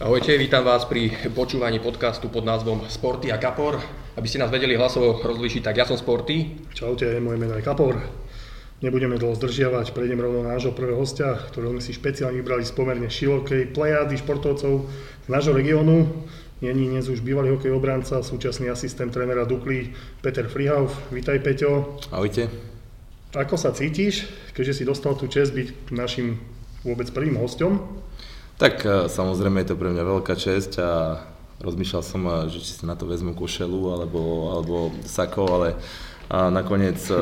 Ahojte, vítam vás pri počúvaní podcastu pod názvom Sporty a Kapor. Aby ste nás vedeli hlasovo rozlišiť, tak ja som Sporty. Čaute, moje meno je Kapor. Nebudeme dlho zdržiavať, prejdem rovno na nášho prvého hostia, ktorého sme si špeciálne vybrali z pomerne širokej plejády športovcov z nášho regiónu. Není dnes už bývalý hokej obranca, súčasný asistent trénera Dukly Peter Frihauf. Vítaj Peťo. Ahojte. Ako sa cítiš, keďže si dostal tú čest byť našim vôbec prvým hostom? Tak e, samozrejme je to pre mňa veľká česť a rozmýšľal som, e, že či si na to vezmu košelu alebo, alebo sako, ale a nakoniec e,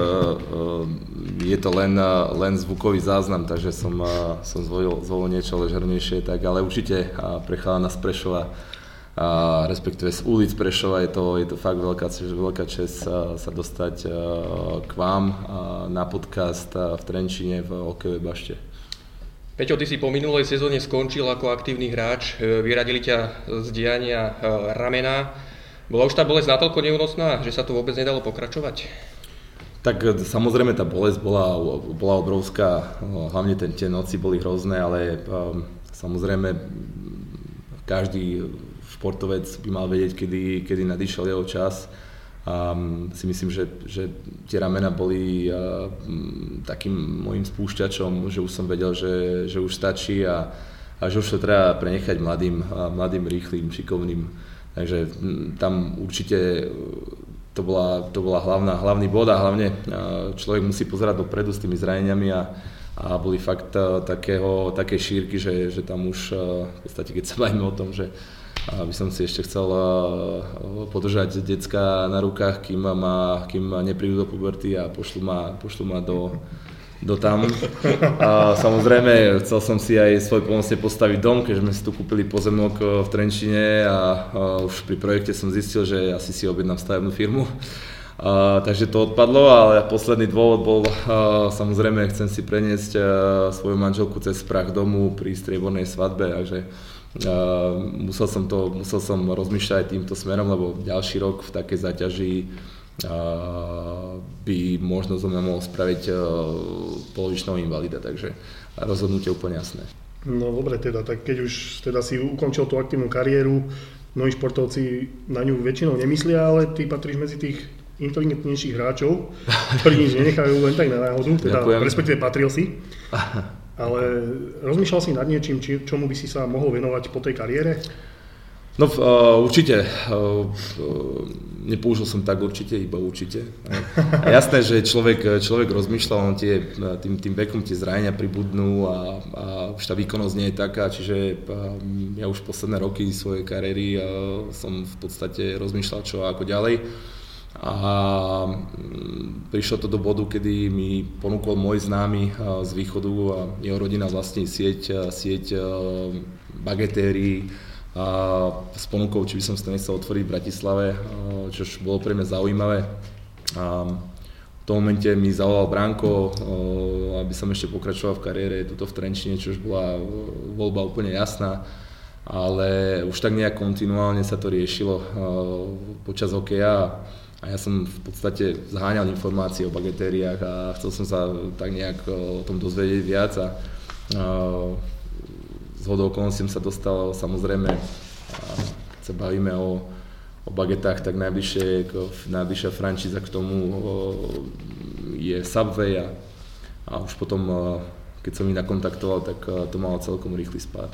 je to len, len zvukový záznam, takže som, som zvolil, zvolil niečo ležernejšie, tak ale určite pre chalana Prešova, a respektíve z ulic Prešova je to, je to fakt veľká, veľká čest sa, dostať k vám na podcast v Trenčine v Okevej bašte. Peťo, ty si po minulej sezóne skončil ako aktívny hráč, e, vyradili ťa z diania e, ramena. Bola už tá bolesť natoľko neúnosná, že sa to vôbec nedalo pokračovať? Tak e, samozrejme tá bolesť bola, bola obrovská, hlavne ten, tie noci boli hrozné, ale um, samozrejme každý športovec by mal vedieť, kedy, kedy nadišiel jeho čas a si myslím, že, že tie ramena boli takým môjim spúšťačom, že už som vedel, že, že už stačí a, a že už to treba prenechať mladým, mladým rýchlým, šikovným. Takže tam určite to bola, to bola hlavná, hlavný bod a hlavne človek musí pozerať dopredu s tými zraneniami a, a boli fakt takého, také šírky, že, že tam už v podstate, keď sa bavíme o tom, že aby som si ešte chcel eh, podržať decka na rukách, kým, ma, kým neprídu do puberty a pošlu ma, pošlu ma do, do tam. A samozrejme, chcel som si aj svoj pomocne postaviť dom, keďže sme si tu kúpili pozemok eh, v Trenčine a, už pri projekte som zistil, že asi si objednám stavebnú firmu. A, takže to odpadlo, ale posledný dôvod bol, a, samozrejme, chcem si preniesť a, svoju manželku cez prach domu pri striebornej svadbe, takže Uh, musel som to, musel som rozmýšľať týmto smerom, lebo ďalší rok v takej zaťaži by možno zo mňa mohol spraviť uh, polovičného invalida, takže rozhodnutie úplne jasné. No dobre teda, tak keď už teda si ukončil tú aktívnu kariéru, mnohí športovci na ňu väčšinou nemyslia, ale ty patríš medzi tých inteligentnejších hráčov, ktorí nič nenechajú len tak na náhodu, teda Ďakujem. respektíve patril si. Ale rozmýšľal si nad niečím, či, čomu by si sa mohol venovať po tej kariére? No uh, určite. Uh, nepoužil som tak určite, iba určite. A jasné, že človek, človek rozmýšľa, on tie, tým, tým vekom tie zranenia pribudnú a, a už tá výkonnosť nie je taká, čiže ja už posledné roky svojej kariéry som v podstate rozmýšľal čo ako ďalej. A mm, prišlo to do bodu, kedy mi ponúkol môj známy z východu a jeho rodina vlastní sieť, sieť bagetérií a s ponukou, či by som to nechcel otvoriť v Bratislave, čo bolo pre mňa zaujímavé. A v tom momente mi zavolal Branko, aby som ešte pokračoval v kariére tuto v Trenčine, čo už bola voľba úplne jasná ale už tak nejak kontinuálne sa to riešilo počas hokeja a ja som v podstate zháňal informácie o bagetériách a chcel som sa tak nejak o tom dozvedieť viac a, z hodou okolností sa dostal samozrejme, a keď sa bavíme o, o bagetách, tak najbližšie, najbližšia frančíza k tomu je Subway a, a už potom, keď som ich nakontaktoval, tak to malo celkom rýchly spád.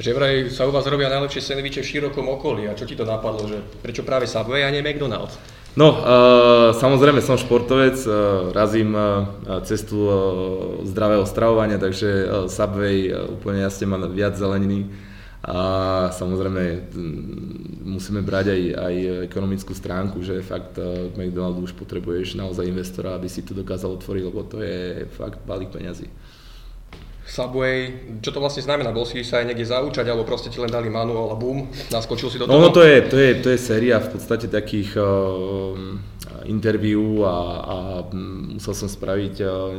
Že vraj sa u vás robia najlepšie sandviče v širokom okolí. A čo ti to napadlo, že prečo práve Subway a nie McDonald's? No, uh, samozrejme som športovec, uh, razím uh, cestu uh, zdravého stravovania, takže uh, Subway uh, úplne jasne má viac zeleniny a samozrejme musíme brať aj, aj ekonomickú stránku, že fakt uh, McDonald's už potrebuješ naozaj investora, aby si to dokázal otvoriť, lebo to je fakt balík peňazí. Subway, čo to vlastne znamená? Bol si sa aj niekde zaučať, alebo proste ti len dali manuál a boom, naskočil si do no, toho? No, no to je, to je, to je séria v podstate takých uh, interviú a, a musel som spraviť uh,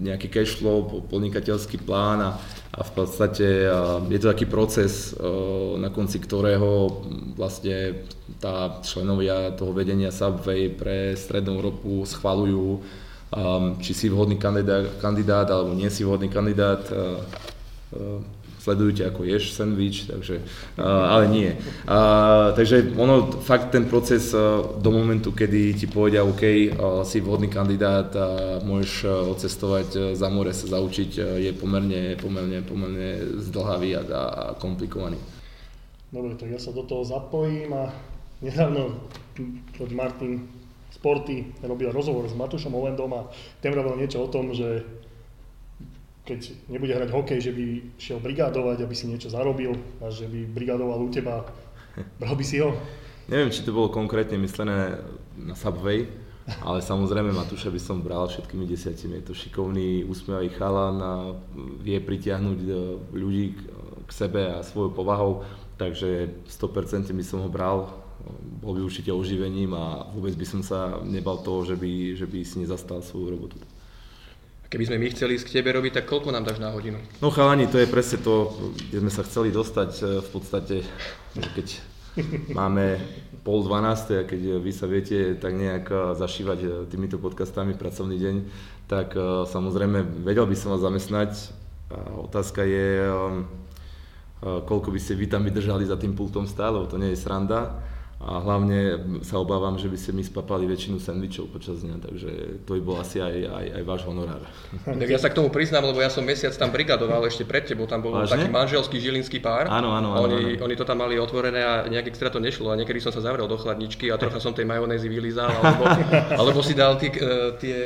nejaký cash flow, podnikateľský plán a, a v podstate uh, je to taký proces, uh, na konci ktorého vlastne tá členovia toho vedenia Subway pre Strednú Európu schvalujú um, či si vhodný kandidát, kandidát alebo nie si vhodný kandidát. Uh, uh, sledujú ťa ako ješ sandwich, takže, uh, ale nie. Uh, takže ono, fakt ten proces uh, do momentu, kedy ti povedia, OK, uh, si vhodný kandidát a môžeš uh, odcestovať uh, za more, sa zaučiť, uh, je pomerne, pomerne, pomerne zdlhavý a, a komplikovaný. Dobre, tak ja sa do toho zapojím a nedávno George Martin Sporty robil rozhovor s Matušom Ovendom a ten robil niečo o tom, že keď nebude hrať hokej, že by šiel brigádovať, aby si niečo zarobil a že by brigádoval u teba, bral by si ho? Neviem, či to bolo konkrétne myslené na Subway, ale samozrejme Matúša by som bral všetkými desiatimi. Je to šikovný, úsmievavý chalan a vie pritiahnuť e, ľudí k sebe a svojou povahou, takže 100% by som ho bral. Bol by určite oživením a vôbec by som sa nebal toho, že by, že by si nezastal svoju robotu. Keby sme my chceli ísť k tebe robiť, tak koľko nám dáš na hodinu? No chalani, to je presne to, kde sme sa chceli dostať e, v podstate, keď máme pol dvanáste a keď vy sa viete tak nejak e, zašívať e, týmito podcastami pracovný deň, tak samozrejme vedel by som vás zamestnať. A otázka je, koľko by ste vy tam vydržali za tým pultom stále, to nie je sranda a hlavne sa obávam, že by ste mi spapali väčšinu sendvičov počas dňa, takže to by bol asi aj, aj, aj váš honorár. Tak ja sa k tomu priznám, lebo ja som mesiac tam brigadoval ešte pred tebou, tam bol Vážne? taký manželský žilinský pár. Áno, áno, áno, oni, áno. oni to tam mali otvorené a nejak extra to nešlo a niekedy som sa zavrel do chladničky a trocha som tej majonézy vylizal, alebo, alebo si dal tie, tie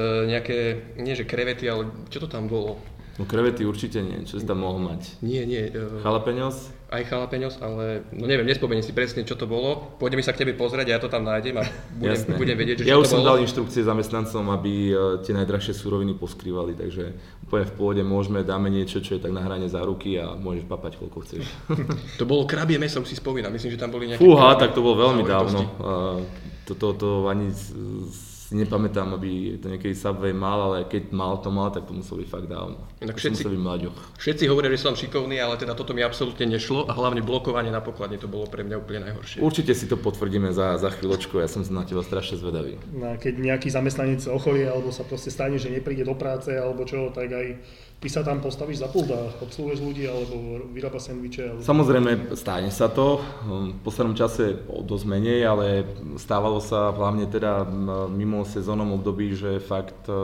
nejaké, nie že krevety, ale čo to tam bolo? No krevety určite nie, čo si tam mohol mať? Nie, nie. Uh, Jalapeňos? Aj jalapeňos, ale no neviem, nespomeniem si presne, čo to bolo. Pôjdeme sa k tebe pozrieť a ja to tam nájdem a budem, budem vedieť, že Ja už som bolo. dal inštrukcie zamestnancom, aby uh, tie najdrahšie súroviny poskrývali, takže úplne v pôvode môžeme, dáme niečo, čo je tak na hrane za ruky a môžeš papať koľko chceš. to bolo krabie meso, už si spomínam, myslím, že tam boli nejaké... Fúha, tak to bolo veľmi dávno. Uh, toto to, to ani z, z si nepamätám, aby to niekedy Subway mal, ale keď mal to mal, tak to muselo byť fakt dávno. Inak všetci, byť mlaďoch. Všetci hovoria, že som šikovný, ale teda toto mi absolútne nešlo a hlavne blokovanie na pokladne to bolo pre mňa úplne najhoršie. Určite si to potvrdíme za, za chvíľočku, ja som na teba strašne zvedavý. No, keď nejaký zamestnanec ochorie alebo sa proste stane, že nepríde do práce alebo čo, tak aj Ty sa tam postavíš za pult a obsluhuješ ľudí alebo vyrába sendviče? Alebo... Samozrejme, stane sa to. V poslednom čase dosť menej, ale stávalo sa hlavne teda mimo sezónom období, že fakt e,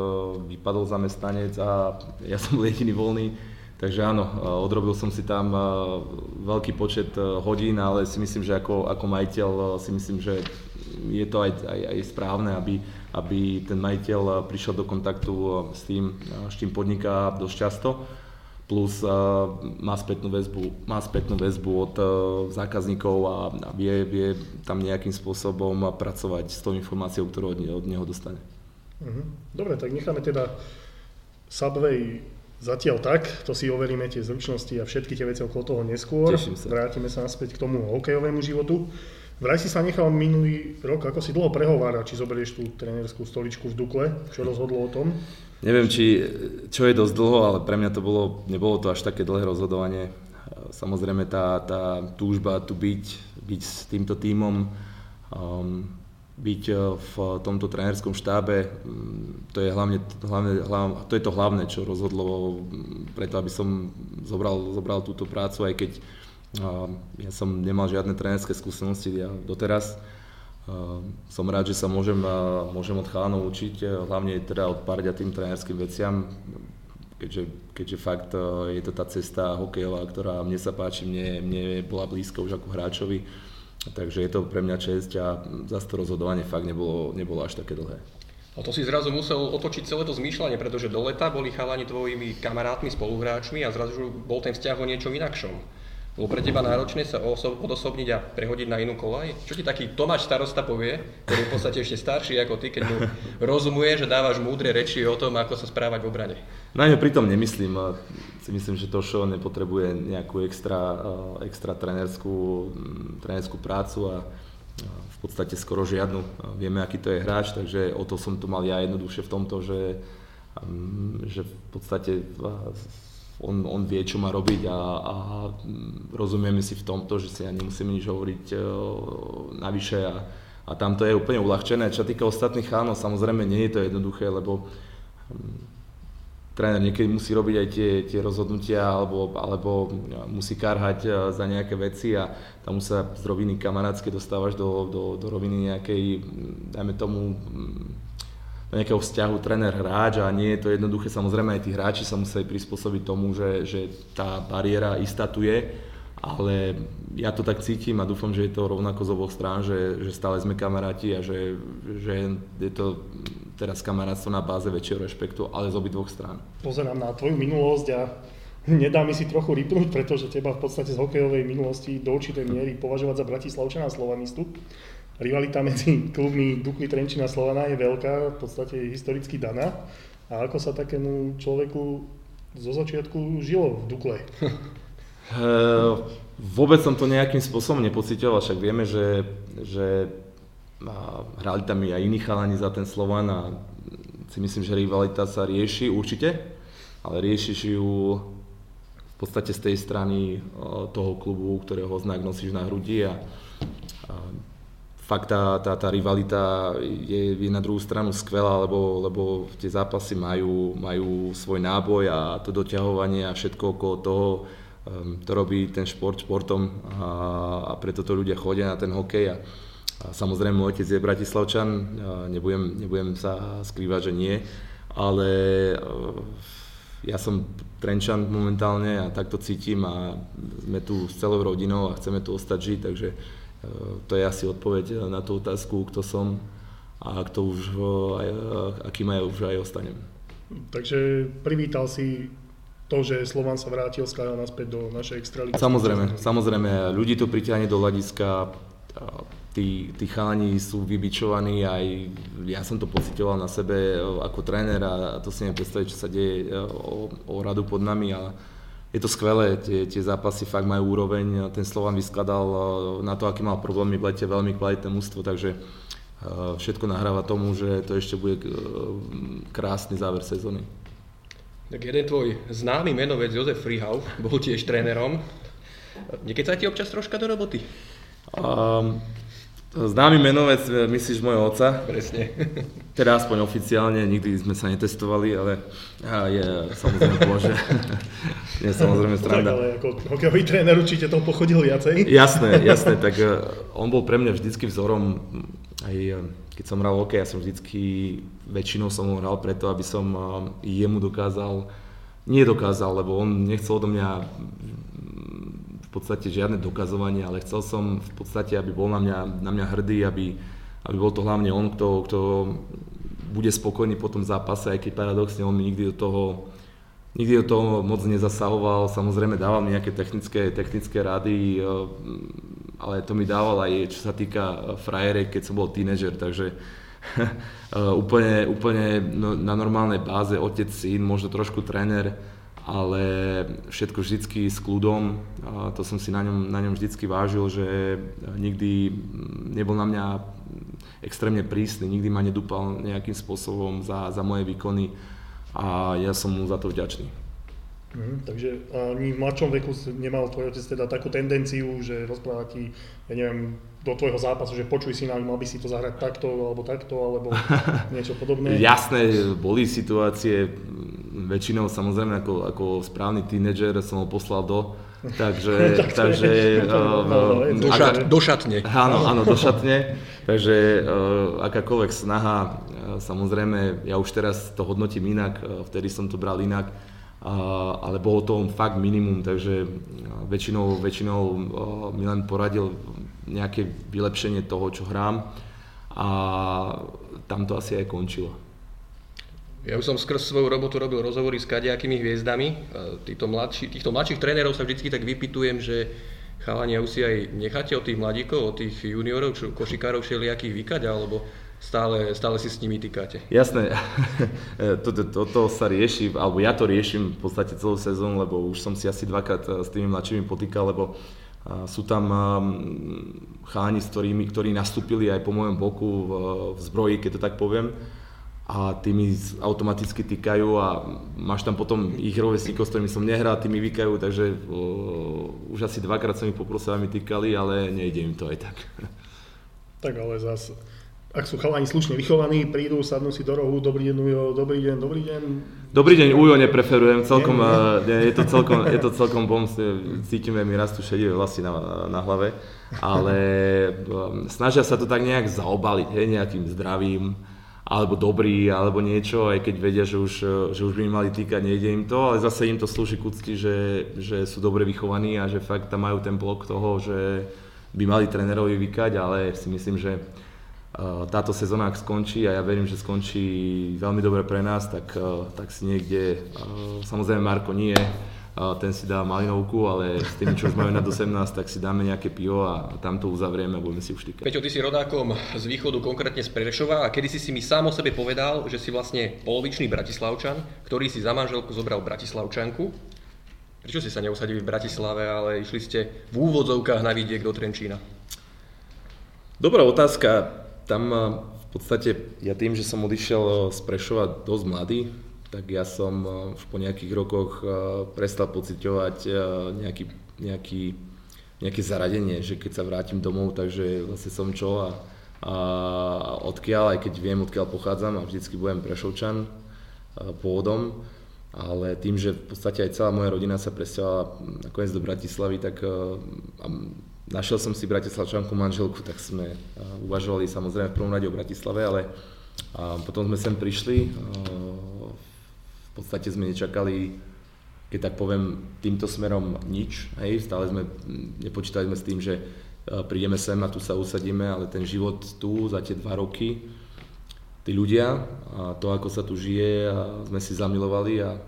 vypadol zamestnanec a ja som bol jediný voľný. Takže áno, odrobil som si tam veľký počet hodín, ale si myslím, že ako, ako majiteľ si myslím, že je to aj, aj, aj správne, aby aby ten majiteľ eh, prišiel do kontaktu eh, s tým, eh, s čím podniká dosť často plus uh, má spätnú väzbu, má spätnú väzbu od uh, zákazníkov a, a vie, vie tam nejakým spôsobom pracovať s tou informáciou, ktorú od, od neho dostane. Uh-huh. Dobre, tak necháme teda Subway zatiaľ tak, to si overíme tie zručnosti a všetky tie veci okolo toho neskôr. sa. Vrátime sa naspäť k tomu hokejovému životu. Vraj si sa nechal minulý rok, ako si dlho prehovára, či zoberieš tú trénerskú stoličku v Dukle, čo rozhodlo o tom? Neviem, či, čo je dosť dlho, ale pre mňa to bolo, nebolo to až také dlhé rozhodovanie. Samozrejme tá, tá túžba tu byť, byť s týmto tímom, um, byť uh, v tomto trénerskom štábe, mm, to je, hlavne, hlavne, hlavne, to je to hlavné, čo rozhodlo preto, aby som zobral, zobral túto prácu, aj keď ja som nemal žiadne trénerské skúsenosti ja doteraz. Som rád, že sa môžem, môžem od chalanov učiť, hlavne teda od pár tým trénerským veciam, keďže, keďže fakt je to tá cesta hokejová, ktorá mne sa páči, mne, mne bola blízko už ako hráčovi. Takže je to pre mňa čest a zase to rozhodovanie fakt nebolo, nebolo až také dlhé. A to si zrazu musel otočiť celé to zmýšľanie, pretože do leta boli chalani tvojimi kamarátmi, spoluhráčmi a zrazu bol ten vzťah o niečom inakšom. Bolo pre teba náročné sa odosobniť a prehodiť na inú kolaj? Čo ti taký Tomáš starosta povie, ktorý je v podstate ešte starší ako ty, keď mu rozumuje, že dávaš múdre reči o tom, ako sa správať v obrane? Na ňo pritom nemyslím. Si myslím, že to show nepotrebuje nejakú extra, extra trenerskú, trenerskú prácu a v podstate skoro žiadnu. Vieme, aký to je hráč, takže o to som tu mal ja jednoduše v tomto, že, že v podstate on, on vie, čo má robiť a, a rozumieme si v tomto, že si ja nemusíme nič hovoriť uh, navyše a, a tam to je úplne uľahčené. Čo týka ostatných chánov, samozrejme nie je to jednoduché, lebo um, tréner niekedy musí robiť aj tie, tie rozhodnutia alebo, alebo musí karhať za nejaké veci a tam sa z roviny kamarátskej dostávaš do, do, do roviny nejakej, dajme tomu, nejakého vzťahu tréner-hráč a nie je to jednoduché. Samozrejme aj tí hráči sa museli prispôsobiť tomu, že, že tá bariéra istá tu je, ale ja to tak cítim a dúfam, že je to rovnako z oboch strán, že, že stále sme kamaráti a že, že je to teraz kamarátstvo na báze väčšieho rešpektu, ale z obidvoch strán. Pozerám na tvoju minulosť a nedá mi si trochu rypnúť, pretože teba v podstate z hokejovej minulosti do určitej miery považovať za Bratislavčana Slovanistu rivalita medzi klubmi Dukly Trenčina a Slovana je veľká, v podstate historicky daná. A ako sa takému človeku zo začiatku žilo v Dukle? Uh, vôbec som to nejakým spôsobom nepocitoval, však vieme, že, že hrali tam aj iní chalani za ten Slovan a si myslím, že rivalita sa rieši určite, ale riešiš ju v podstate z tej strany toho klubu, ktorého znak nosíš na hrudi a, a fakt tá, tá, tá rivalita je, je na druhú stranu skvelá, lebo, lebo tie zápasy majú, majú svoj náboj a to doťahovanie a všetko okolo toho, um, to robí ten šport športom a, a preto to ľudia chodia na ten hokej. A, a samozrejme, môj otec je Bratislavčan, nebudem, nebudem sa skrývať, že nie, ale uh, ja som Trenčan momentálne a tak to cítim a sme tu s celou rodinou a chceme tu ostať žiť, takže to je asi odpoveď na tú otázku, kto som a kto už, aj, akým aj už aj ostanem. Takže privítal si to, že Slovan sa vrátil z naspäť do našej extraligy. Samozrejme, samozrejme, ľudí to priťahne do hľadiska, tí, tí chalani sú vybičovaní, aj ja som to pocitoval na sebe ako tréner a to si neviem predstaviť, čo sa deje o, o radu pod nami, ale je to skvelé, tie, tie zápasy fakt majú úroveň, ten Slovan vyskladal eh, na to, aký mal problémy v lete, veľmi kvalitné mústvo, takže eh, všetko nahráva tomu, že to ešte bude eh, krásny záver sezóny. Tak jeden tvoj známy menovec Jozef Frihauf bol tiež trénerom. Sa ti občas troška do roboty? Um, Známy menovec, e, myslíš môjho otca? Presne. Teda aspoň oficiálne, nikdy sme sa netestovali, ale je samozrejme bože. je samozrejme stranda. Tak, ale ako hokejový tréner určite to pochodil viacej. Jasné, jasné, tak e, on bol pre mňa vždycky vzorom, aj e, keď som hral hokej, ja som vždycky, väčšinou som ho hral preto, aby som jemu dokázal, nie dokázal, lebo on nechcel odo mňa podstate žiadne dokazovanie, ale chcel som v podstate, aby bol na mňa, na mňa hrdý, aby, aby bol to hlavne on, kto, kto bude spokojný po tom zápase, aj keď paradoxne on mi nikdy do toho nikdy do toho moc nezasahoval, samozrejme dával mi nejaké technické, technické rady, eh, ale to mi dával aj čo sa týka eh, frajere, keď som bol tínežer, takže eh, úplne, úplne no, na normálnej báze, otec, syn, možno trošku tréner, ale všetko vždycky s kľudom. To som si na ňom, na ňom vždycky vážil, že nikdy nebol na mňa extrémne prísny, nikdy ma nedúpal nejakým spôsobom za, za moje výkony a ja som mu za to vďačný. Mm, takže ani v mladšom veku nemal tvoj otec teda takú tendenciu, že rozpráva ti, ja neviem, do tvojho zápasu, že počuj si, mal by si to zahrať takto, alebo takto, alebo niečo podobné? Jasné, boli situácie, väčšinou samozrejme ako, ako správny tínedžer som ho poslal do, takže, takže uh, do, šat, do šatne. Áno, áno, do šatne, takže uh, akákoľvek snaha, uh, samozrejme, ja už teraz to hodnotím inak, uh, vtedy som to bral inak, ale bolo to fakt minimum, takže väčšinou, väčšinou mi len poradil nejaké vylepšenie toho, čo hrám a tam to asi aj končilo. Ja už som skrz svoju robotu robil rozhovory s kadejakými hviezdami. Týchto, mladší, týchto mladších trénerov sa vždy tak vypitujem, že chalani, už si aj necháte od tých mladíkov, od tých juniorov, čo, košikárov všelijakých vykať, alebo stále, stále si s nimi týkate? Jasné, toto, toto sa rieši, alebo ja to riešim v podstate celú sezónu, lebo už som si asi dvakrát s tými mladšími potýkal, lebo sú tam chalani, s ktorými, ktorí nastúpili aj po mojom boku v zbroji, keď to tak poviem a tí mi automaticky týkajú a máš tam potom ich rovesníkov, s ktorými som nehral, tí mi vykajú, takže o, už asi dvakrát som ich poprosil, aby mi týkali, ale nejde im to aj tak. Tak ale zase, ak sú chalani slušne vychovaní, prídu, sadnú si do rohu, dobrý deň, Ujo, dobrý deň, dobrý deň. Dobrý deň, Ujo nepreferujem, celkom, nie, je, to celkom, je to celkom bom, cítime, mi rastú šedivé vlasy na, na hlave, ale um, snažia sa to tak nejak zaobaliť, hej, nejakým zdravím, alebo dobrý, alebo niečo, aj keď vedia, že už, že už by im mali týkať, nejde im to, ale zase im to slúži k že, že sú dobre vychovaní a že fakt tam majú ten blok toho, že by mali trénerovi vykať, ale si myslím, že Eh, táto sezóna, ak skončí, a ja verím, že skončí veľmi dobre pre nás, tak, eh, tak si niekde, eh, samozrejme Marko nie, ten si dá malinovku, ale s tými, čo už majú na 18, tak si dáme nejaké pivo a tam to uzavrieme a budeme si už týkať. Peťo, ty si rodákom z východu, konkrétne z Prešova a kedy si si mi sám o sebe povedal, že si vlastne polovičný bratislavčan, ktorý si za manželku zobral bratislavčanku. Prečo ste sa neusadili v Bratislave, ale išli ste v úvodzovkách na vidiek do Trenčína? Dobrá otázka tam eh, v podstate ja tým, že som odišiel eh, z Prešova dosť mladý, tak ja som eh, už po nejakých rokoch prestal pociťovať nejaký, nejaký, nejaké zaradenie, že keď sa vrátim domov, takže vlastne som čo a, a odkiaľ, aj keď viem, odkiaľ pochádzam a vždycky budem Prešovčan pôvodom, ale tým, že v podstate aj celá moja rodina sa presťahovala nakoniec do Bratislavy, tak Našiel som si bratislavčanku manželku, tak sme uvažovali samozrejme v prvom rade o Bratislave, ale potom sme sem prišli. V podstate sme nečakali, keď tak poviem, týmto smerom nič. Hej, stále sme, nepočítali sme s tým, že prídeme sem a tu sa usadíme, ale ten život tu za tie dva roky, tí ľudia a to, ako sa tu žije, a sme si zamilovali a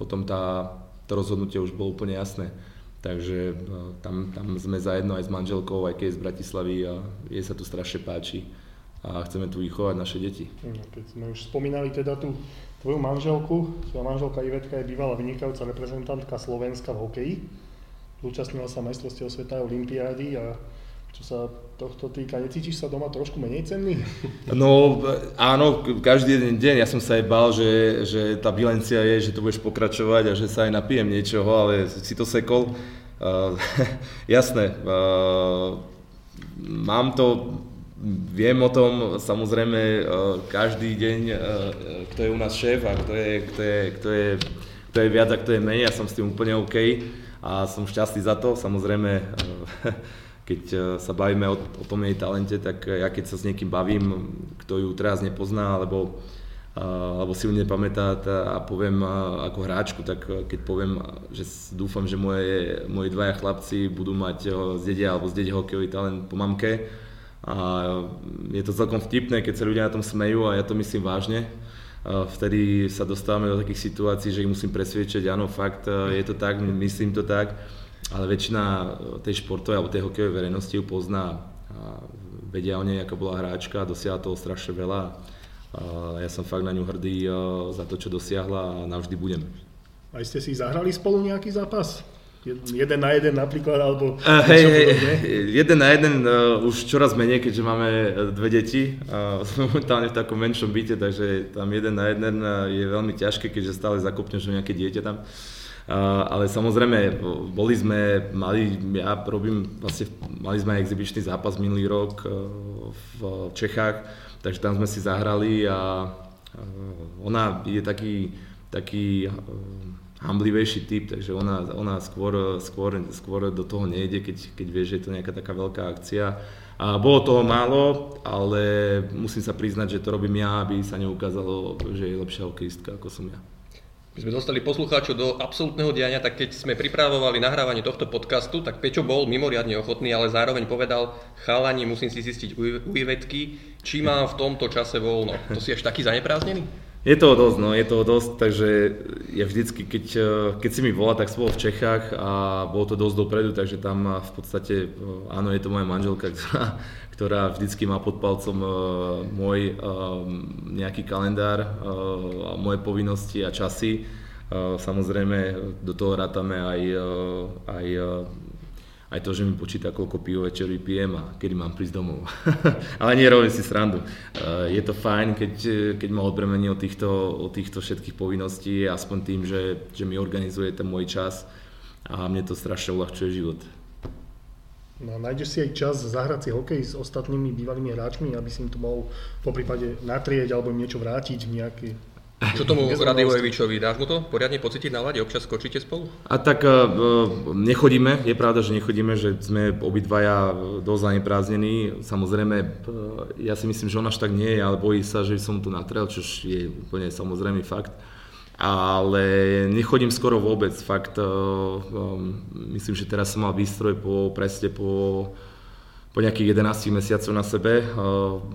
potom tá, to rozhodnutie už bolo úplne jasné Takže no, tam, tam sme zajedno aj s manželkou, aj keď je z Bratislavy a jej sa tu strašne páči a chceme tu vychovať naše deti. No, keď sme už spomínali teda tú tvoju manželku, tvoja manželka Ivetka je bývalá vynikajúca reprezentantka Slovenska v hokeji. Zúčastnila sa majstrovstiev sveta a olympiády a čo sa tohto týka, necítiš sa doma trošku menej cenný? No áno, každý jeden deň. Ja som sa aj bál, že, že tá bilancia je, že to budeš pokračovať a že sa aj napijem niečoho, ale si to sekol. Uh, jasné, uh, mám to, viem o tom, samozrejme uh, každý deň, uh, kto je u nás šéf a kto je, kto je, kto je, kto je viac a kto je menej, ja som s tým úplne OK a som šťastný za to. Samozrejme, uh, keď e, sa bavíme o, o tom jej talente, tak ja keď sa s niekým bavím, kto ju teraz nepozná, alebo, alebo si ju nepamätá a poviem ako hráčku, tak keď poviem, že dúfam, že moje, moji dvaja chlapci budú mať e, z dedia alebo z dedia hokejový talent po mamke. A je to celkom vtipné, keď sa ľudia na tom smejú a ja to myslím vážne. Vtedy sa dostávame do takých situácií, že ich musím presviečať, áno, fakt, e, je to tak, myslím to tak ale väčšina eh, tej športovej alebo tej hokejovej verejnosti ju pozná a vedia o nej, ako bola hráčka, dosiahla toho strašne veľa. A ja som fakt na ňu hrdý eh, za to, čo dosiahla a navždy budem. Aj ste si zahrali spolu nejaký zápas? Jeden na jeden napríklad, alebo uh, hej, hej, jeden na jeden uh, už čoraz menej, keďže máme dve deti. Uh, sme momentálne v takom menšom byte, takže tam jeden na jeden je veľmi ťažké, keďže stále zakopneš nejaké dieťa tam. Uh, ale samozrejme, boli sme, mali, ja robím, vlastne, mali sme exibičný zápas minulý rok e, v Čechách, takže tam sme si zahrali a ona je taký, taký e, hamblivejší typ, takže ona, ona skôr, skôr, skôr do toho nejde, keď, keď vie, že je to nejaká taká veľká akcia. A bolo toho málo, ale musím sa priznať, že to robím ja, aby sa neukázalo, že je lepšia hokejistka ako som ja. My sme dostali poslucháčov do absolútneho diania, tak keď sme pripravovali nahrávanie tohto podcastu, tak Peťo bol mimoriadne ochotný, ale zároveň povedal, chalani, musím si zistiť u Ivetky, či mám v tomto čase voľno. To si až taký zanepráznený? Je toho dosť, no, je toho dosť, takže ja vždycky, keď, keď si mi volá, tak som bol v Čechách a bolo to dosť dopredu, takže tam v podstate, áno, je to moja manželka, ktorá, ktorá vždycky má pod palcom uh, môj uh, nejaký kalendár, uh, moje povinnosti a časy. Uh, samozrejme do toho rátame aj, uh, aj, uh, aj to, že mi počíta, koľko pivo večer vypijem a kedy mám prísť domov. Ale nie robím si srandu. Uh, je to fajn, keď, keď ma odbremení od týchto, od týchto všetkých povinností, aspoň tým, že, že mi organizuje ten môj čas a mne to strašne uľahčuje život. No a nájdeš si aj čas zahrať si hokej s ostatnými bývalými hráčmi, aby si im to mohol po prípade natrieť alebo im niečo vrátiť v nejakej čo tomu Radivojevičovi, dáš mu to poriadne pocítiť na lade? Občas skočíte spolu? A tak uh, nechodíme, je pravda, že nechodíme, že sme obidvaja dosť zaneprázdnení. Samozrejme, uh, ja si myslím, že on až tak nie je, ale bojí sa, že som tu natrel, čo je úplne samozrejmý fakt. Ale nechodím skoro vôbec, fakt. Uh, um, myslím, že teraz som mal výstroj po preste po po nejakých 11 mesiacov na sebe eh,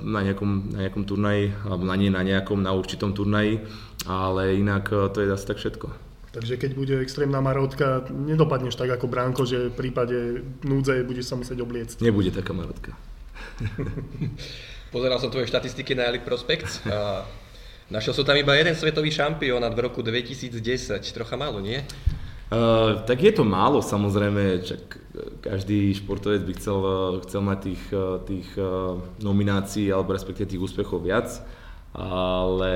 na nejakom, na nejakom turnaji, alebo na nie na nejakom, na určitom turnaji, ale inak eh, to je asi tak všetko. Takže keď bude extrémna marotka, nedopadneš tak ako Bránko, že v prípade núdze budeš sa musieť obliecť. Nebude taká marotka. Pozeral som tvoje štatistiky na Elite Prospects našiel som tam iba jeden svetový šampionát v roku 2010. Trocha málo, nie? Uh, tak je to málo samozrejme, čak každý športovec by chcel, chcel mať tých, tých nominácií alebo respektíve tých úspechov viac, ale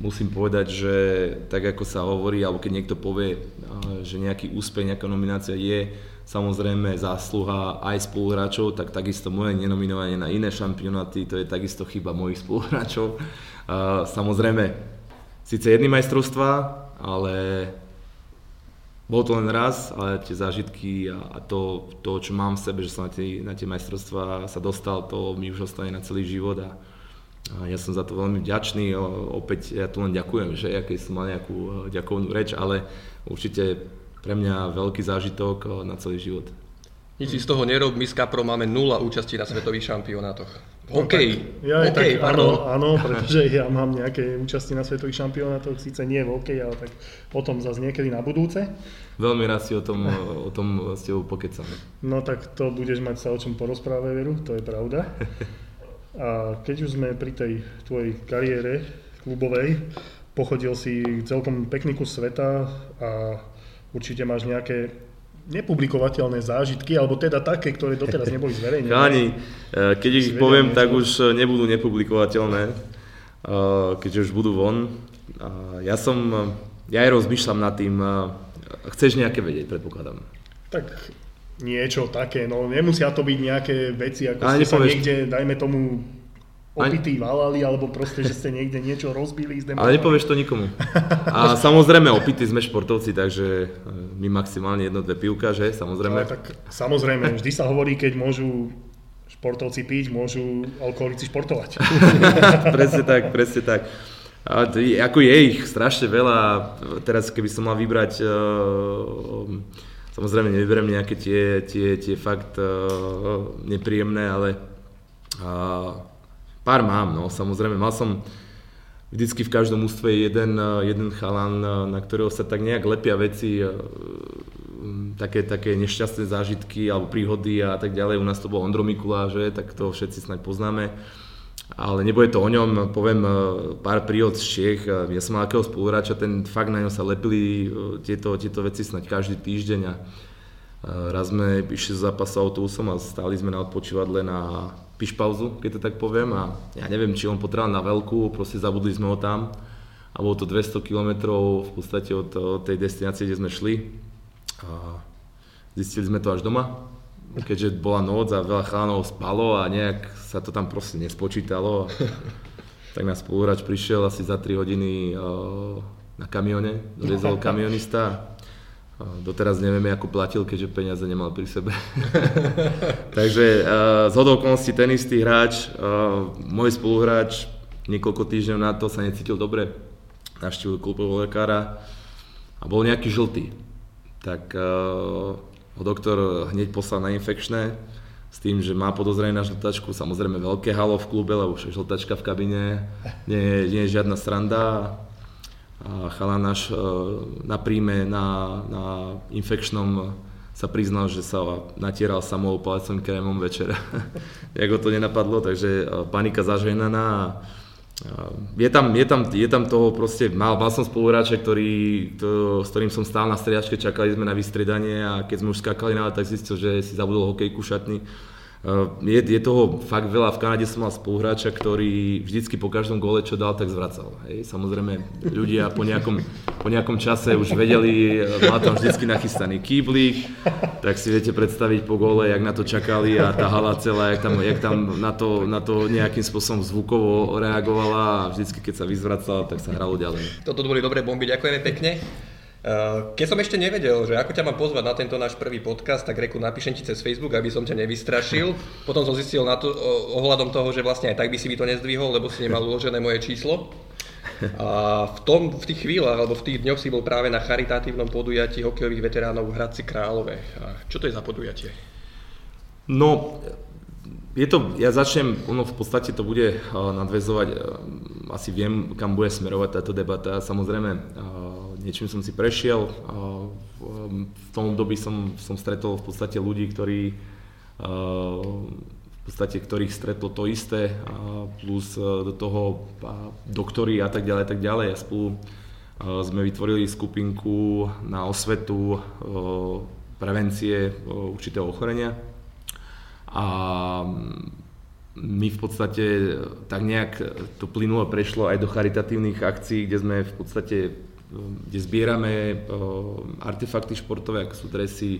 musím povedať, že tak ako sa hovorí, alebo keď niekto povie, že nejaký úspech, nejaká nominácia je samozrejme zásluha aj spoluhráčov, tak takisto moje nenominovanie na iné šampionáty, to je takisto chyba mojich spoluhráčov. Samozrejme, síce jedny majstrovstvá, ale bol to len raz, ale tie zážitky a, a to, to, čo mám v sebe, že som na tie, na tie majstrovstvá sa dostal, to mi už ostane na celý život a, a ja som za to veľmi vďačný. Opäť ja tu len ďakujem, že ja keď som mal nejakú ďakovnú reč, ale určite pre mňa veľký zážitok na celý život. Nič si z toho nerob, my s Kaprom máme nula účastí na svetových šampionátoch. No, ja okay, tak, áno, áno, pretože ja mám nejaké účasti na svetových šampionátoch, síce nie v hokeji, ale tak potom zase niekedy na budúce. Veľmi rád si o tom, o tom s tebou pokecam. No tak to budeš mať sa o čom porozprávať, Veru, to je pravda. A keď už sme pri tej tvojej kariére klubovej, pochodil si celkom pekný kus sveta a určite máš nejaké nepublikovateľné zážitky, alebo teda také, ktoré doteraz neboli zverejnené. Káni, e, keď ich poviem, niečo. tak už e, nebudú nepublikovateľné, e, keďže už budú von. Ja som, ja aj rozmýšľam nad tým, chceš nejaké vedieť, predpokladám. Tak niečo také, no nemusia to byť nejaké veci, ako ste sa niekde, dajme tomu, opitý valali, alebo proste, že ste niekde niečo rozbili. Ale nepovieš to nikomu. A samozrejme, opití sme športovci, takže e, my maximálne jedno, dve pivka, že? Samozrejme. Ale tak samozrejme, vždy sa hovorí, keď môžu športovci piť, môžu alkoholici športovať. presne tak, presne tak. A to, ako je ich strašne veľa, teraz keby som mal vybrať, uh, samozrejme nevyberiem nejaké tie, tie, tie fakt uh, nepríjemné, ale uh, Pár mám, no samozrejme. Mal som vždycky v každom ústve jeden, eh, jeden chalan, eh, na ktorého sa tak nejak lepia veci, eh, také, také nešťastné zážitky alebo príhody a tak ďalej. U nás to bol Ondro Mikuláš, tak to všetci snaď poznáme. Ale nebude to o ňom, poviem pár príhod z Čiech. Ja som mal akého spoluhráča, ten fakt na ňom sa lepili tieto, tieto veci snaď každý týždeň a raz sme išli z zápasu autobusom a stáli sme na odpočívadle na pišpauzu, keď to tak poviem a ja neviem, či on potreboval na veľkú, proste zabudli sme ho tam. A bolo to 200 km v podstate od, od tej destinácie, kde sme šli. A zistili sme to až doma, keďže bola noc a veľa chalánov spalo a nejak sa to tam proste nespočítalo. tak nás spoluhráč prišiel asi za 3 hodiny na kamione, doviezol kamionista Doteraz nevieme, ako platil, keďže peniaze nemal pri sebe. Takže z okolností ten istý hráč, môj spoluhráč, niekoľko týždňov na to sa necítil dobre, navštívil klubového lekára a bol nejaký žltý. Tak ho doktor hneď poslal na infekčné s tým, že má podozrenie na žltačku, samozrejme veľké halo v klube, lebo žltačka v kabine nie, nie je žiadna sranda chala náš e, na príjme na, na infekčnom sa priznal, že sa natieral samou palcovým krémom večer. Jak ho to nenapadlo, takže e, panika zaženaná. Je tam, je, tam, je tam toho proste, mal, mal som spoluhráča, ktorý, to, s ktorým som stál na striedačke, čakali sme na vystredanie a keď sme už skákali na tak zistil, že si zabudol hokejku šatni je, je toho fakt veľa. V Kanade som mal spoluhráča, ktorý vždycky po každom gole, čo dal, tak zvracal. Hej. Samozrejme, ľudia po nejakom, po nejakom čase už vedeli, mal tam vždycky nachystaný kýblík, tak si viete predstaviť po gole, jak na to čakali a tá hala celá, jak tam, jak tam na, to, na to nejakým spôsobom zvukovo reagovala a vždycky, keď sa vyzvracala, tak sa hralo ďalej. Toto boli dobré bomby, ďakujeme pekne. Eh, keď som ešte nevedel, že ako ťa mám pozvať na tento náš prvý podcast, tak reku napíšem ti cez Facebook, aby som ťa nevystrašil. Potom som zistil na to, ohľadom toho, že vlastne aj tak by si mi to nezdvihol, lebo si nemal uložené moje číslo. A v, tom, v tých chvíľach alebo v tých dňoch si bol práve na charitatívnom podujatí hokejových veteránov v Hradci Králové. A čo to je za podujatie? No, je to, ja začnem, ono v podstate to bude nadvezovať, asi viem, kam bude smerovať táto debata. Samozrejme, niečím som si prešiel. V tom období som, som stretol v podstate ľudí, ktorí v podstate ktorých stretlo to isté, plus e, do toho doktory a tak ďalej, tak ďalej. A spolu e, sme vytvorili skupinku na osvetu e, prevencie určitého ochorenia. A my v podstate tak nejak to plynulo prešlo aj do charitatívnych akcií, kde sme v podstate kde zbierame artefakty športové, ako sú dresy,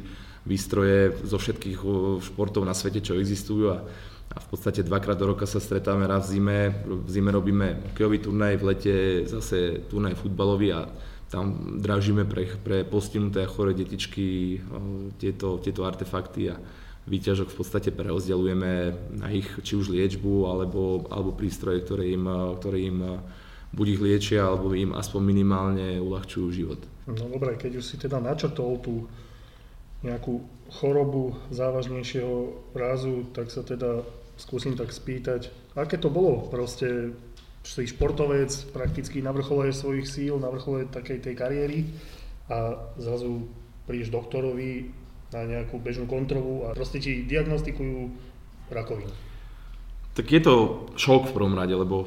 výstroje zo všetkých športov na svete, čo existujú a, a v podstate dvakrát do roka sa stretáme raz v zime, v zime robíme hokejový turnaj, v lete zase turnaj futbalový a tam dražíme pre, pre postihnuté a chore detičky tieto, tieto artefakty a výťažok v podstate prerozdeľujeme na ich či už liečbu alebo, alebo prístroje, ktoré im, ktoré im buď ich liečia, alebo im aspoň minimálne uľahčujú život. No dobré, keď už si teda načrtol tú nejakú chorobu závažnejšieho rázu, tak sa teda skúsim tak spýtať, aké to bolo proste si športovec prakticky na vrchole svojich síl, na vrchole takej tej kariéry a zrazu prídeš doktorovi na nejakú bežnú kontrolu a proste ti diagnostikujú rakovinu. Tak je to šok v prvom rade, lebo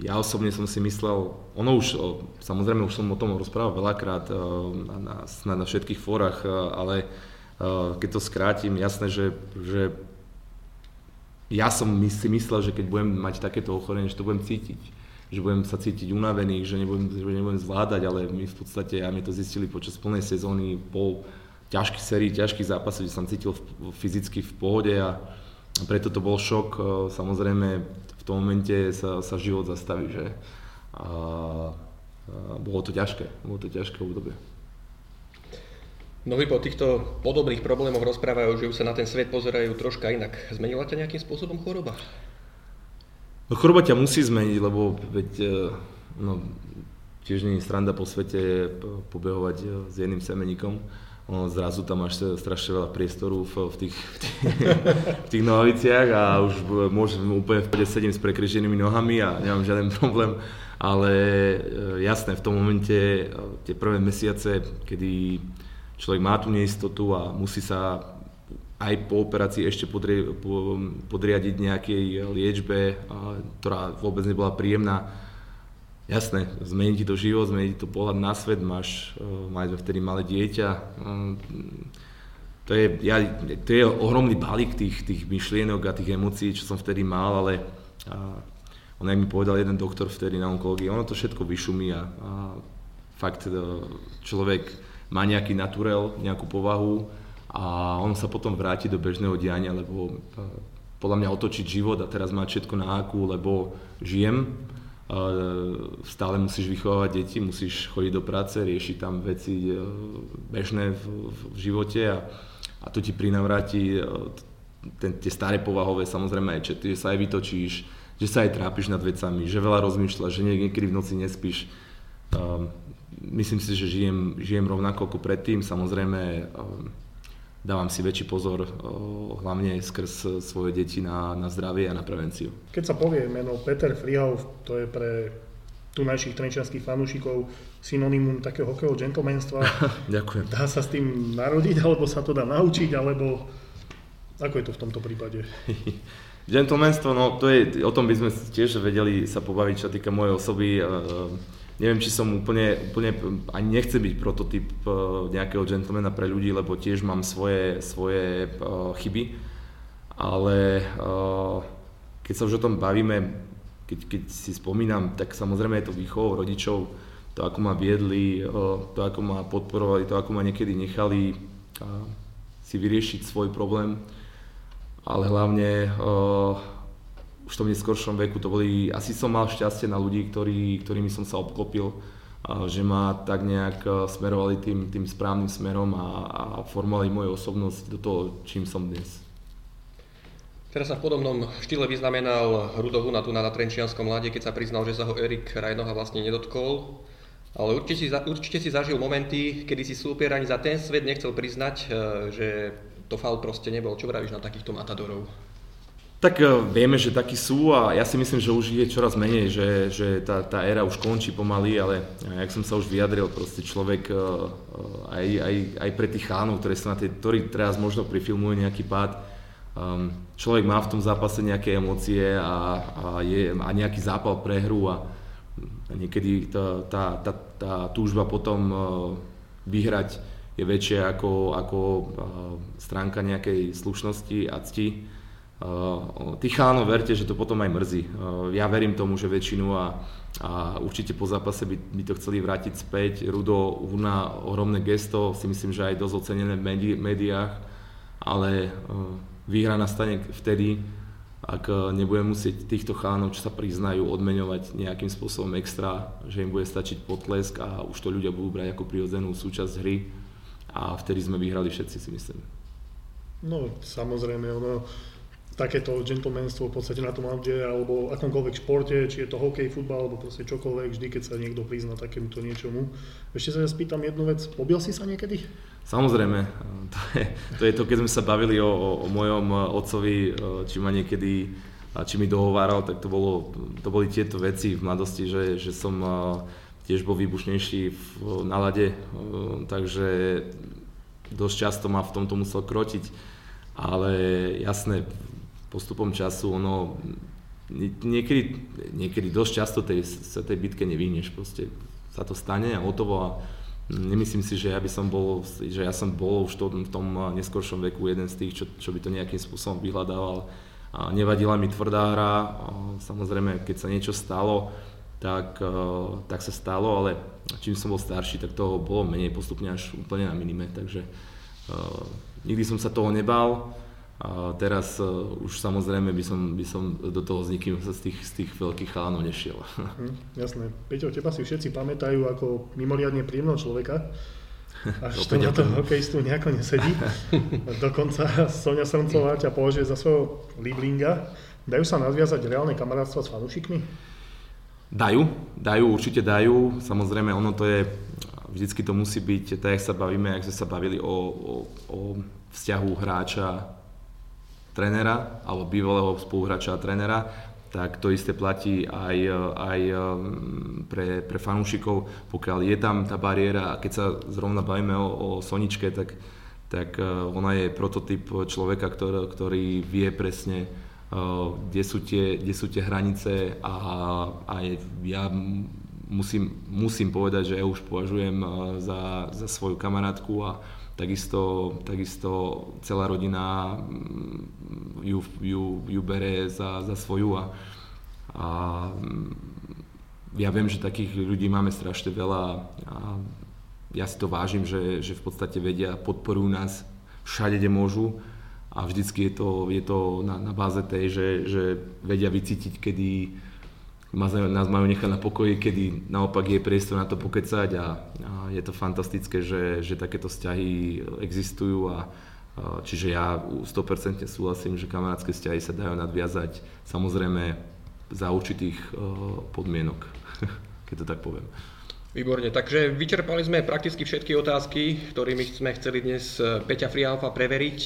ja osobne som si myslel, ono už, samozrejme už som o tom rozprával veľakrát na, na, na všetkých fórach, ale keď to skrátim, jasné, že, že ja som si myslel, že keď budem mať takéto ochorenie, že to budem cítiť že budem sa cítiť unavený, že nebudem, že nebudem zvládať, ale my v podstate, a my to zistili počas plnej sezóny, pol ťažký sérii, ťažký zápas, že som cítil fyzicky v pohode a preto to bol šok. Samozrejme, v tom momente sa, sa život zastaví, že? A, a bolo to ťažké, bolo to ťažké obdobie. Mnohí po týchto podobných problémoch rozprávajú, že už sa na ten svet pozerajú troška inak. Zmenila ťa nejakým spôsobom choroba? No choroba ťa musí zmeniť, lebo veď, e, no, tiež nie je sranda po svete pobehovať e, s jedným semeníkom ono zrazu tam máš strašne veľa priestoru v, v, tých, v, tých, v tých nohaviciach a už môžem úplne v pôde sedím s prekryženými nohami a nemám žiaden problém, ale e, jasné, v tom momente, e, tie prvé mesiace, kedy človek má tú neistotu a musí sa aj po operácii ešte podri, podriadiť nejakej liečbe, ktorá vôbec nebola príjemná, Jasné, zmení ti to život, zmení ti to pohľad na svet, máš, uh, mali sme vtedy malé dieťa. Uh, to je, ja, to je ohromný balík tých, tých myšlienok a tých emócií, čo som vtedy mal, ale uh, on aj mi povedal jeden doktor vtedy na onkológii, ono to všetko vyšumí a, a fakt uh, človek má nejaký naturel, nejakú povahu a on sa potom vráti do bežného diania, lebo podľa mňa otočiť život a teraz mať všetko na áku, lebo žijem, stále musíš vychovávať deti, musíš chodiť do práce, riešiť tam veci e, bežné v, v živote a, a to ti prinavráti e, ten, tie staré povahové, samozrejme aj že sa aj vytočíš, že sa aj trápiš nad vecami, že veľa rozmýšľaš, že niekedy v noci nespíš. Myslím si, že žijem, žijem rovnako ako predtým, samozrejme dávam si väčší pozor, hlavne skrz svoje deti na, na zdravie a na prevenciu. Keď sa povie meno Peter Frihauf, to je pre tu našich trenčianských fanúšikov synonymum takého hokejového gentlemanstva. Ďakujem. Dá sa s tým narodiť, alebo sa to dá naučiť, alebo ako je to v tomto prípade? Gentlemanstvo, no to je, o tom by sme tiež vedeli sa pobaviť, čo týka mojej osoby neviem, či som úplne, úplne ani nechce byť prototyp uh, nejakého gentlemana pre ľudí, lebo tiež mám svoje, svoje uh, chyby. ale keď sa už o tom bavíme, keď, keď si spomínam, tak samozrejme je to výchovou rodičov, to ako ma viedli, to ako ma podporovali, to ako ma niekedy nechali si vyriešiť svoj problém, ale hlavne už tom neskoršom veku to boli, asi som mal šťastie na ľudí, ktorí, ktorými som sa obklopil, že ma tak nejak smerovali tým, tým správnym smerom a, a formovali moju osobnosť do toho, čím som dnes. Teraz sa v podobnom štýle vyznamenal Rudo Huna tu na Trenčianskom mlade, keď sa priznal, že sa ho Erik Rajnoha vlastne nedotkol. Ale určite si, určite si zažil momenty, kedy si súper ani za ten svet nechcel priznať, e, že to faul proste nebol. Čo vravíš na takýchto matadorov? Tak e, vieme, že takí sú a ja si myslím, že už je čoraz menej, že, že tá, tá éra už končí pomaly, ale jak som sa už vyjadril, proste človek e, aj, aj, aj pre tých chánov, ktoré sa na tej, ktorí teraz možno prifilmujú nejaký pád, um, človek má v tom zápase nejaké emócie a, a, je, a nejaký zápal pre hru a, niekedy tá, tá, tá, tá túžba potom vyhrať je väčšia ako, ako stránka nejakej slušnosti a cti. Tých chánov verte, že to potom aj mrzí. Uh, ja verím tomu, že väčšinu a, a určite po zápase by, by to chceli vrátiť späť. Rudo, Una, ohromné gesto, si myslím, že aj dosť ocenené v médiách, ale uh, výhra nastane vtedy, ak eh, nebudem musieť týchto chánov, čo sa priznajú, odmeňovať nejakým spôsobom extra, že im bude stačiť potlesk a už to ľudia budú brať ako prirodzenú súčasť hry a vtedy sme vyhrali všetci, si myslím. No, samozrejme, ono, takéto gentlemanstvo v podstate na tom aute alebo akomkoľvek športe, či je to hokej, futbal alebo proste čokoľvek, vždy keď sa niekto prizná takémuto niečomu. Ešte sa ja spýtam jednu vec, pobil si sa niekedy? Samozrejme, to je to, je to keď sme sa bavili o, o, o mojom e, otcovi, e, či ma niekedy, či mi dohováral, tak to, bolo, to boli tieto veci v mladosti, že, že som e, tiež bol výbušnejší v nalade, takže dosť často ma v tomto musel krotiť, ale jasné, postupom času ono niekedy, niekedy dosť často tej, sa tej bitke nevyhneš, proste sa to stane a hotovo a Nemyslím si, že ja by som bol, že ja som bol už to, v tom neskoršom veku jeden z tých, čo, čo by to nejakým spôsobom vyhľadával. A nevadila mi tvrdá hra, a samozrejme, keď sa niečo stalo, tak, tak sa stalo, ale čím som bol starší, tak toho bolo menej postupne až úplne na minime, takže uh, nikdy som sa toho nebal. A teraz uh, už samozrejme by som, by som do toho s nikým z tých, z tých veľkých chalanov nešiel. Hm, jasné. Peťo, teba si všetci pamätajú ako mimoriadne príjemného človeka. Až to na toho hokejistu nejako nesedí. Dokonca Sonia Srncová ťa považuje za svojho liblinga. Dajú sa nadviazať reálne kamarátstva s fanúšikmi? Dajú, dajú, určite dajú. Samozrejme, ono to je, vždycky to musí byť, tak jak sa bavíme, jak sme sa bavili o, o, o vzťahu hráča trénera alebo bývalého spoluhráča a trénera, tak to isté platí aj, aj um, pre, pre fanúšikov, pokiaľ je tam tá bariéra a keď sa zrovna bavíme o, o Soničke, tak, tak uh, ona je prototyp človeka, ktorý, ktorý vie presne, uh, kde sú tie, kde sú tie hranice a, a ja musím, musím povedať, že ja už považujem za, za svoju kamarátku a, Takisto, takisto celá rodina mm, ju, ju, ju bere za, za svoju a, a mm, ja viem, že takých ľudí máme strašne veľa a ja si to vážim, že, že v podstate vedia, podporujú nás všade, kde môžu. A vždycky je to, je to na, na báze tej, že, že vedia vycítiť, kedy, nás majú nechať na pokoji, kedy naopak je priestor na to pokecať a, a je to fantastické, že, že takéto vzťahy existujú a, a čiže ja 100% súhlasím, že kamarátske vzťahy sa dajú nadviazať samozrejme za určitých uh, podmienok, keď to tak poviem. Výborne, takže vyčerpali sme prakticky všetky otázky, ktorými sme chceli dnes e, Peťa Frialfa preveriť.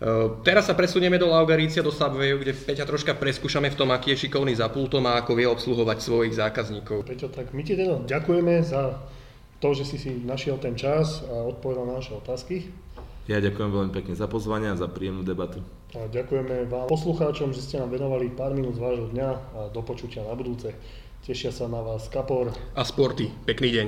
Eh, teraz sa presunieme do Laugarícia, do Subwayu, kde Peťa troška preskúšame v tom, aký je šikovný za pultom a ako vie obsluhovať svojich zákazníkov. Peťo, tak my ti teda ďakujeme za to, že si si našiel ten čas a odpovedal na naše otázky. Ja ďakujem veľmi pekne za pozvanie a za príjemnú debatu. A ďakujeme vám poslucháčom, že ste nám venovali pár minút z vášho dňa a do počutia na budúce. Tešia sa na vás Kapor a Sporty. Pekný deň.